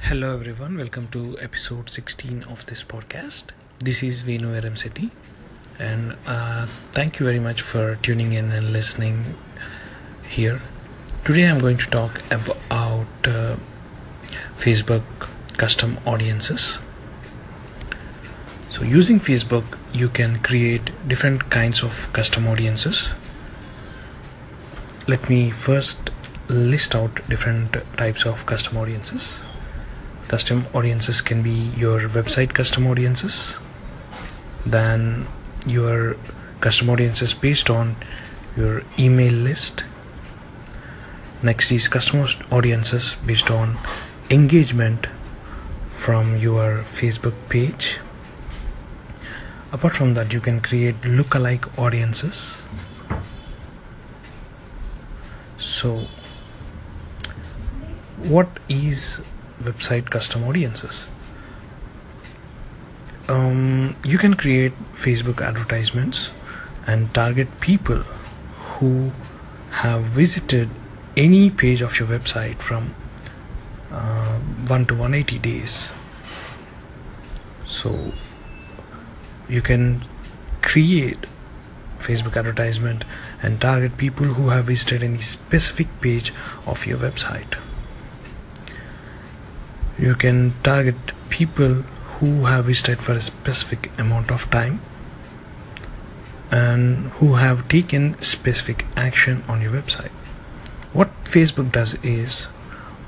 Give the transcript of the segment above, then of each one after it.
Hello, everyone. Welcome to episode 16 of this podcast. This is Venu City, and uh, thank you very much for tuning in and listening here. Today, I'm going to talk about uh, Facebook custom audiences. So, using Facebook, you can create different kinds of custom audiences. Let me first list out different types of custom audiences custom audiences can be your website custom audiences then your custom audiences based on your email list. Next is custom audiences based on engagement from your facebook page. Apart from that you can create lookalike audiences. So what is website custom audiences. Um, you can create facebook advertisements and target people who have visited any page of your website from uh, 1 to 180 days. So you can create facebook advertisement and target people who have visited any specific page of your website you can target people who have visited for a specific amount of time and who have taken specific action on your website. What facebook does is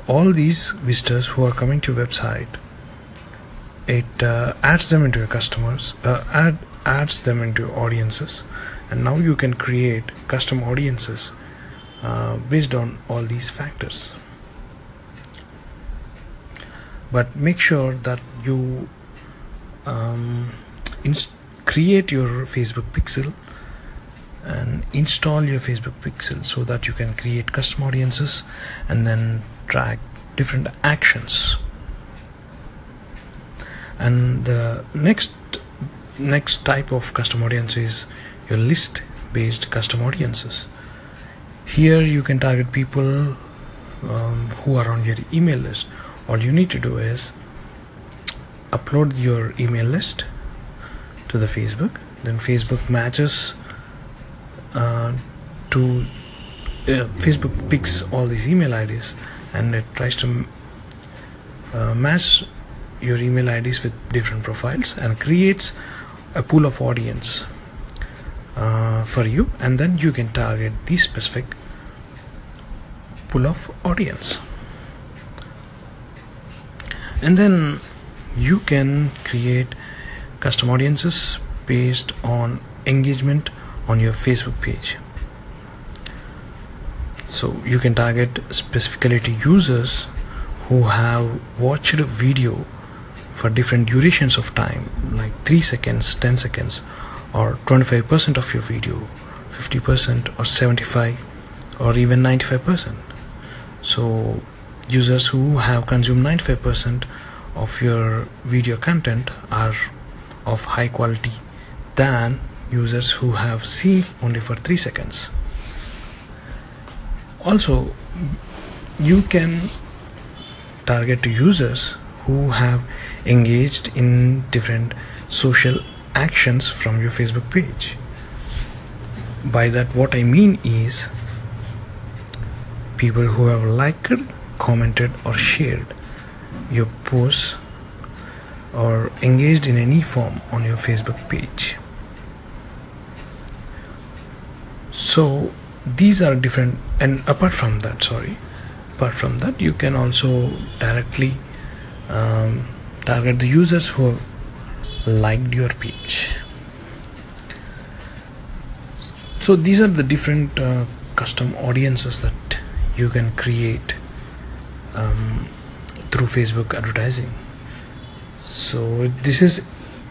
all these visitors who are coming to your website it uh, adds them into your customers uh, add adds them into audiences. And now you can create custom audiences uh, based on all these factors but make sure that you um, create your Facebook pixel and install your Facebook pixel so that you can create custom audiences and then track different actions. And the next next type of custom audience is your list based custom audiences. Here you can target people um, who are on your email list all you need to do is upload your email list to the Facebook. Then Facebook matches uh, to uh, Facebook picks all these email IDs and it tries to uh, match your email IDs with different profiles and creates a pool of audience uh, for you. And then you can target the specific pool of audience and then you can create custom audiences based on engagement on your Facebook page. So you can target specifically to users who have watched a video for different durations of time like 3 seconds 10 seconds or 25% of your video 50% or 75 or even 95% so users who have consumed 95% of your video content are of high quality than users who have seen only for 3 seconds. Also you can target users who have engaged in different social actions from your facebook page. By that what i mean is people who have liked commented or shared your posts or engaged in any form on your Facebook page. So these are different and apart from that sorry apart from that you can also directly um, target the users who liked your page so these are the different uh, custom audiences that you can create um, through Facebook advertising. So this is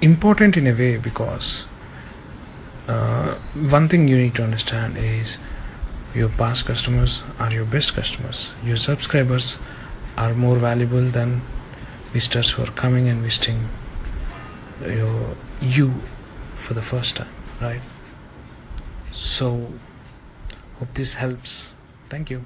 important in a way because uh, one thing you need to understand is your past customers are your best customers. Your subscribers are more valuable than visitors who are coming and visiting your you for the first time, right? So hope this helps. Thank you.